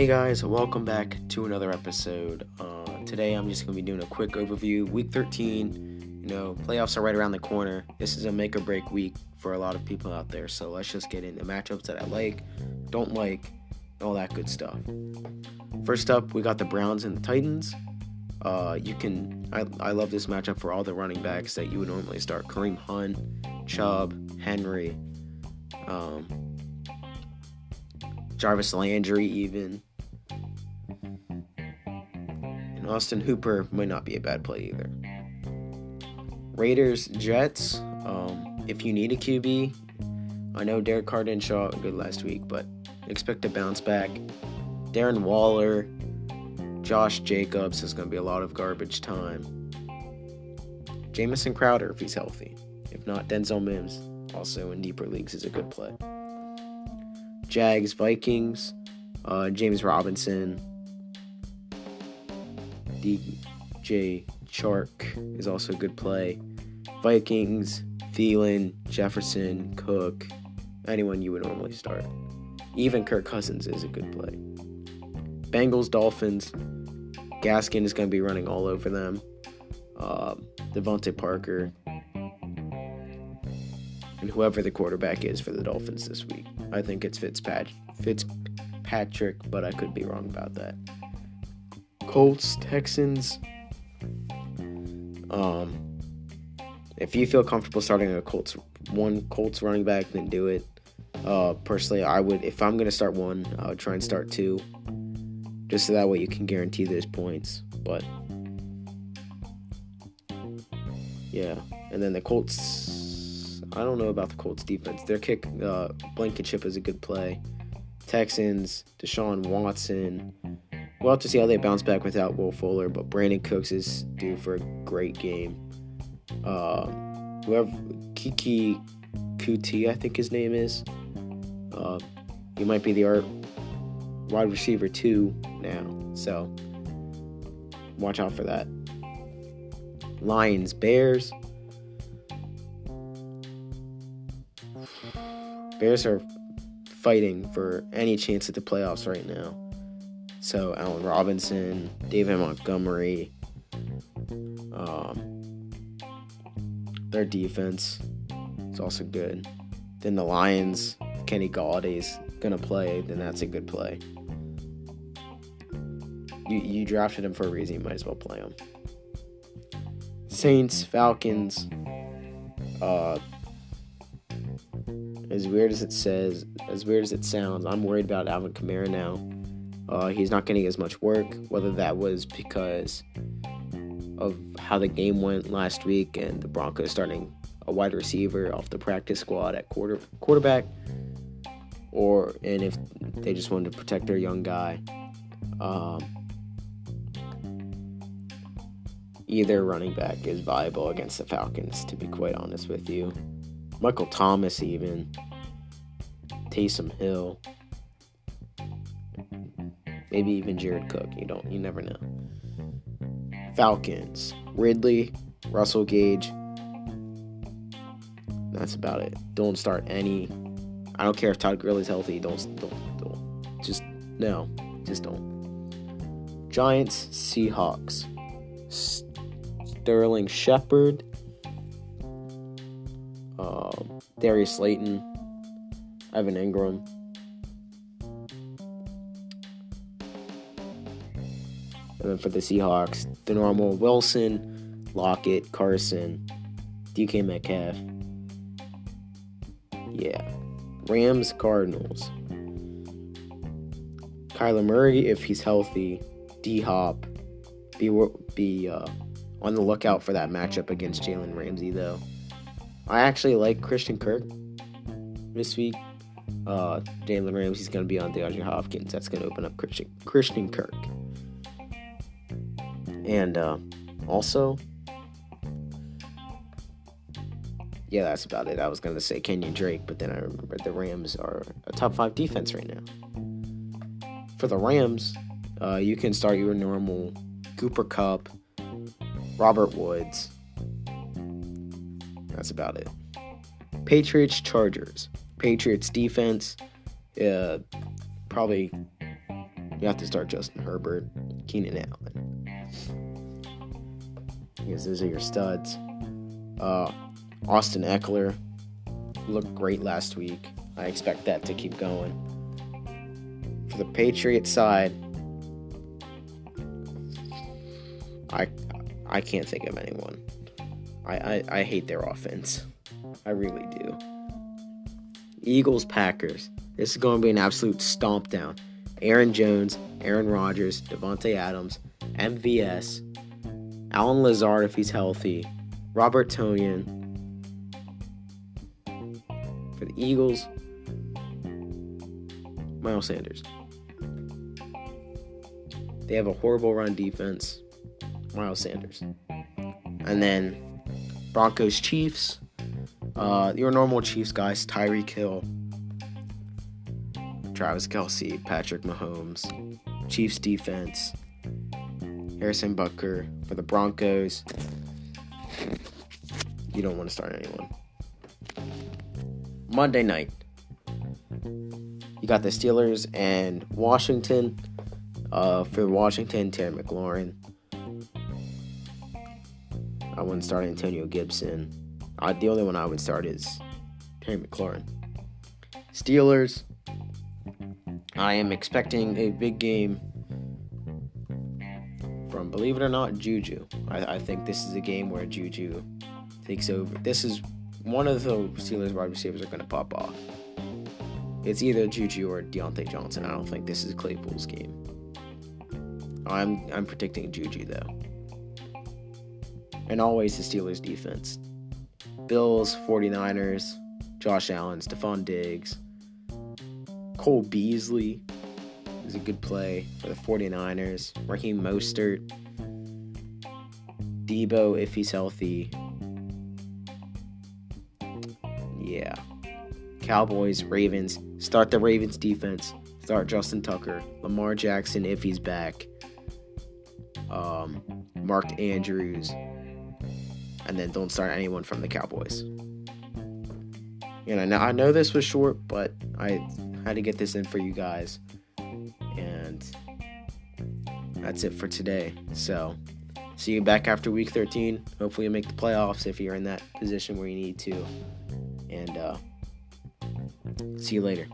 Hey guys, welcome back to another episode. Uh, today I'm just going to be doing a quick overview. Week 13, you know, playoffs are right around the corner. This is a make or break week for a lot of people out there. So let's just get into matchups that I like, don't like, all that good stuff. First up, we got the Browns and the Titans. Uh, you can, I, I love this matchup for all the running backs that you would normally start Kareem Hunt, Chubb, Henry, um, Jarvis Landry, even. Austin Hooper might not be a bad play either. Raiders, Jets. Um, if you need a QB, I know Derek Carr didn't show out good last week, but expect to bounce back. Darren Waller, Josh Jacobs is going to be a lot of garbage time. Jamison Crowder, if he's healthy. If not, Denzel Mims, also in deeper leagues, is a good play. Jags, Vikings, uh, James Robinson, DJ Chark is also a good play. Vikings, Thielen, Jefferson, Cook, anyone you would normally start. Even Kirk Cousins is a good play. Bengals, Dolphins, Gaskin is going to be running all over them. Uh, DeVante Parker, and whoever the quarterback is for the Dolphins this week. I think it's Fitzpatrick, but I could be wrong about that. Colts, Texans. Um, if you feel comfortable starting a Colts one Colts running back, then do it. Uh, personally, I would if I'm gonna start one, I would try and start two, just so that way you can guarantee those points. But yeah, and then the Colts. I don't know about the Colts defense. Their kick, uh, Blankenship is a good play. Texans, Deshaun Watson. We'll have to see how they bounce back without Will Fuller, but Brandin Cooks is due for a great game. Uh, whoever Keke Coutee, I think his name is. Uh, he might be the art wide receiver too now, so watch out for that. Lions, Bears. Bears are fighting for any chance at the playoffs right now. So Allen Robinson, David Montgomery, um, their defense is also good. Then the Lions, Kenny Golladay's gonna play, then that's a good play. You you drafted him for a reason, you might as well play him. Saints, Falcons, uh, as weird as it says, as weird as it sounds, I'm worried about Alvin Kamara now. Uh, he's not getting as much work, whether that was because of how the game went last week and the Broncos starting a wide receiver off the practice squad at quarter quarterback, or and if they just wanted to protect their young guy. Um, either running back is viable against the Falcons, to be quite honest with you. Michael Thomas, even. Taysom Hill. Maybe even Jared Cook. You don't you never know. Falcons. Ridley, Russell Gage. That's about it. Don't start any. I don't care if Todd Gurley's healthy. Don't don't don't. Just no. Just don't. Giants, Seahawks. Sterling Shepard. Uh, Darius Slayton. Evan Engram. And then for the Seahawks, the normal Wilson, Lockett, Carson, DK Metcalf. Yeah. Rams, Cardinals. Kyler Murray, if he's healthy, D Hop. Be, be uh, on the lookout for that matchup against Jalen Ramsey, though. I actually like Christian Kirk this week. Uh, Jalen Ramsey's going to be on DeAndre Hopkins. That's going to open up Christian, Christian Kirk. And uh, also, yeah, that's about it. I was going to say Kenyon Drake, but then I remembered the Rams are a top five defense right now. For the Rams, uh, you can start your normal Cooper Kupp, Robert Woods. That's about it. Patriots, Chargers. Patriots defense, uh, probably You have to start Justin Herbert, Keenan Allen. Because those are your studs. Uh, Austin Ekeler looked great last week. I expect that to keep going. For the Patriots side, I I can't think of anyone. I, I, I hate their offense. I really do. Eagles Packers. This is going to be an absolute stomp down. Aaron Jones, Aaron Rodgers, Davante Adams, MVS, Allen Lazard if he's healthy, Robert Tonyan. For the Eagles, Miles Sanders. They have a horrible run defense. Miles Sanders. And then Broncos Chiefs. Uh, your normal Chiefs guys, Tyreek Hill, Travis Kelce, Patrick Mahomes, Chiefs defense, Harrison Butker for the Broncos. You don't want to start anyone. Monday night, you got the Steelers and Washington. Uh, for Washington, Terry McLaurin. I wouldn't start Antonio Gibson. Uh, the only one I would start is Terry McLaurin. Steelers. I am expecting a big game from, believe it or not, Juju. I, I think this is a game where Juju takes over. This is one of the Steelers wide receivers are going to pop off. It's either Juju or Diontae Johnson. I don't think this is Claypool's game. I'm I'm predicting Juju though. And always the Steelers defense. Bills, 49ers, Josh Allen, Stefon Diggs, Cole Beasley is a good play for the 49ers. Raheem Mostert, Deebo, if he's healthy. Yeah. Cowboys, Ravens. Start the Ravens defense. Start Justin Tucker. Lamar Jackson if he's back. Um, Mark Andrews and then don't start anyone from the Cowboys. And I know, I know this was short, but I had to get this in for you guys. And that's it for today. So, see you back after week 13. Hopefully, you make the playoffs if you're in that position where you need to. And uh, see you later.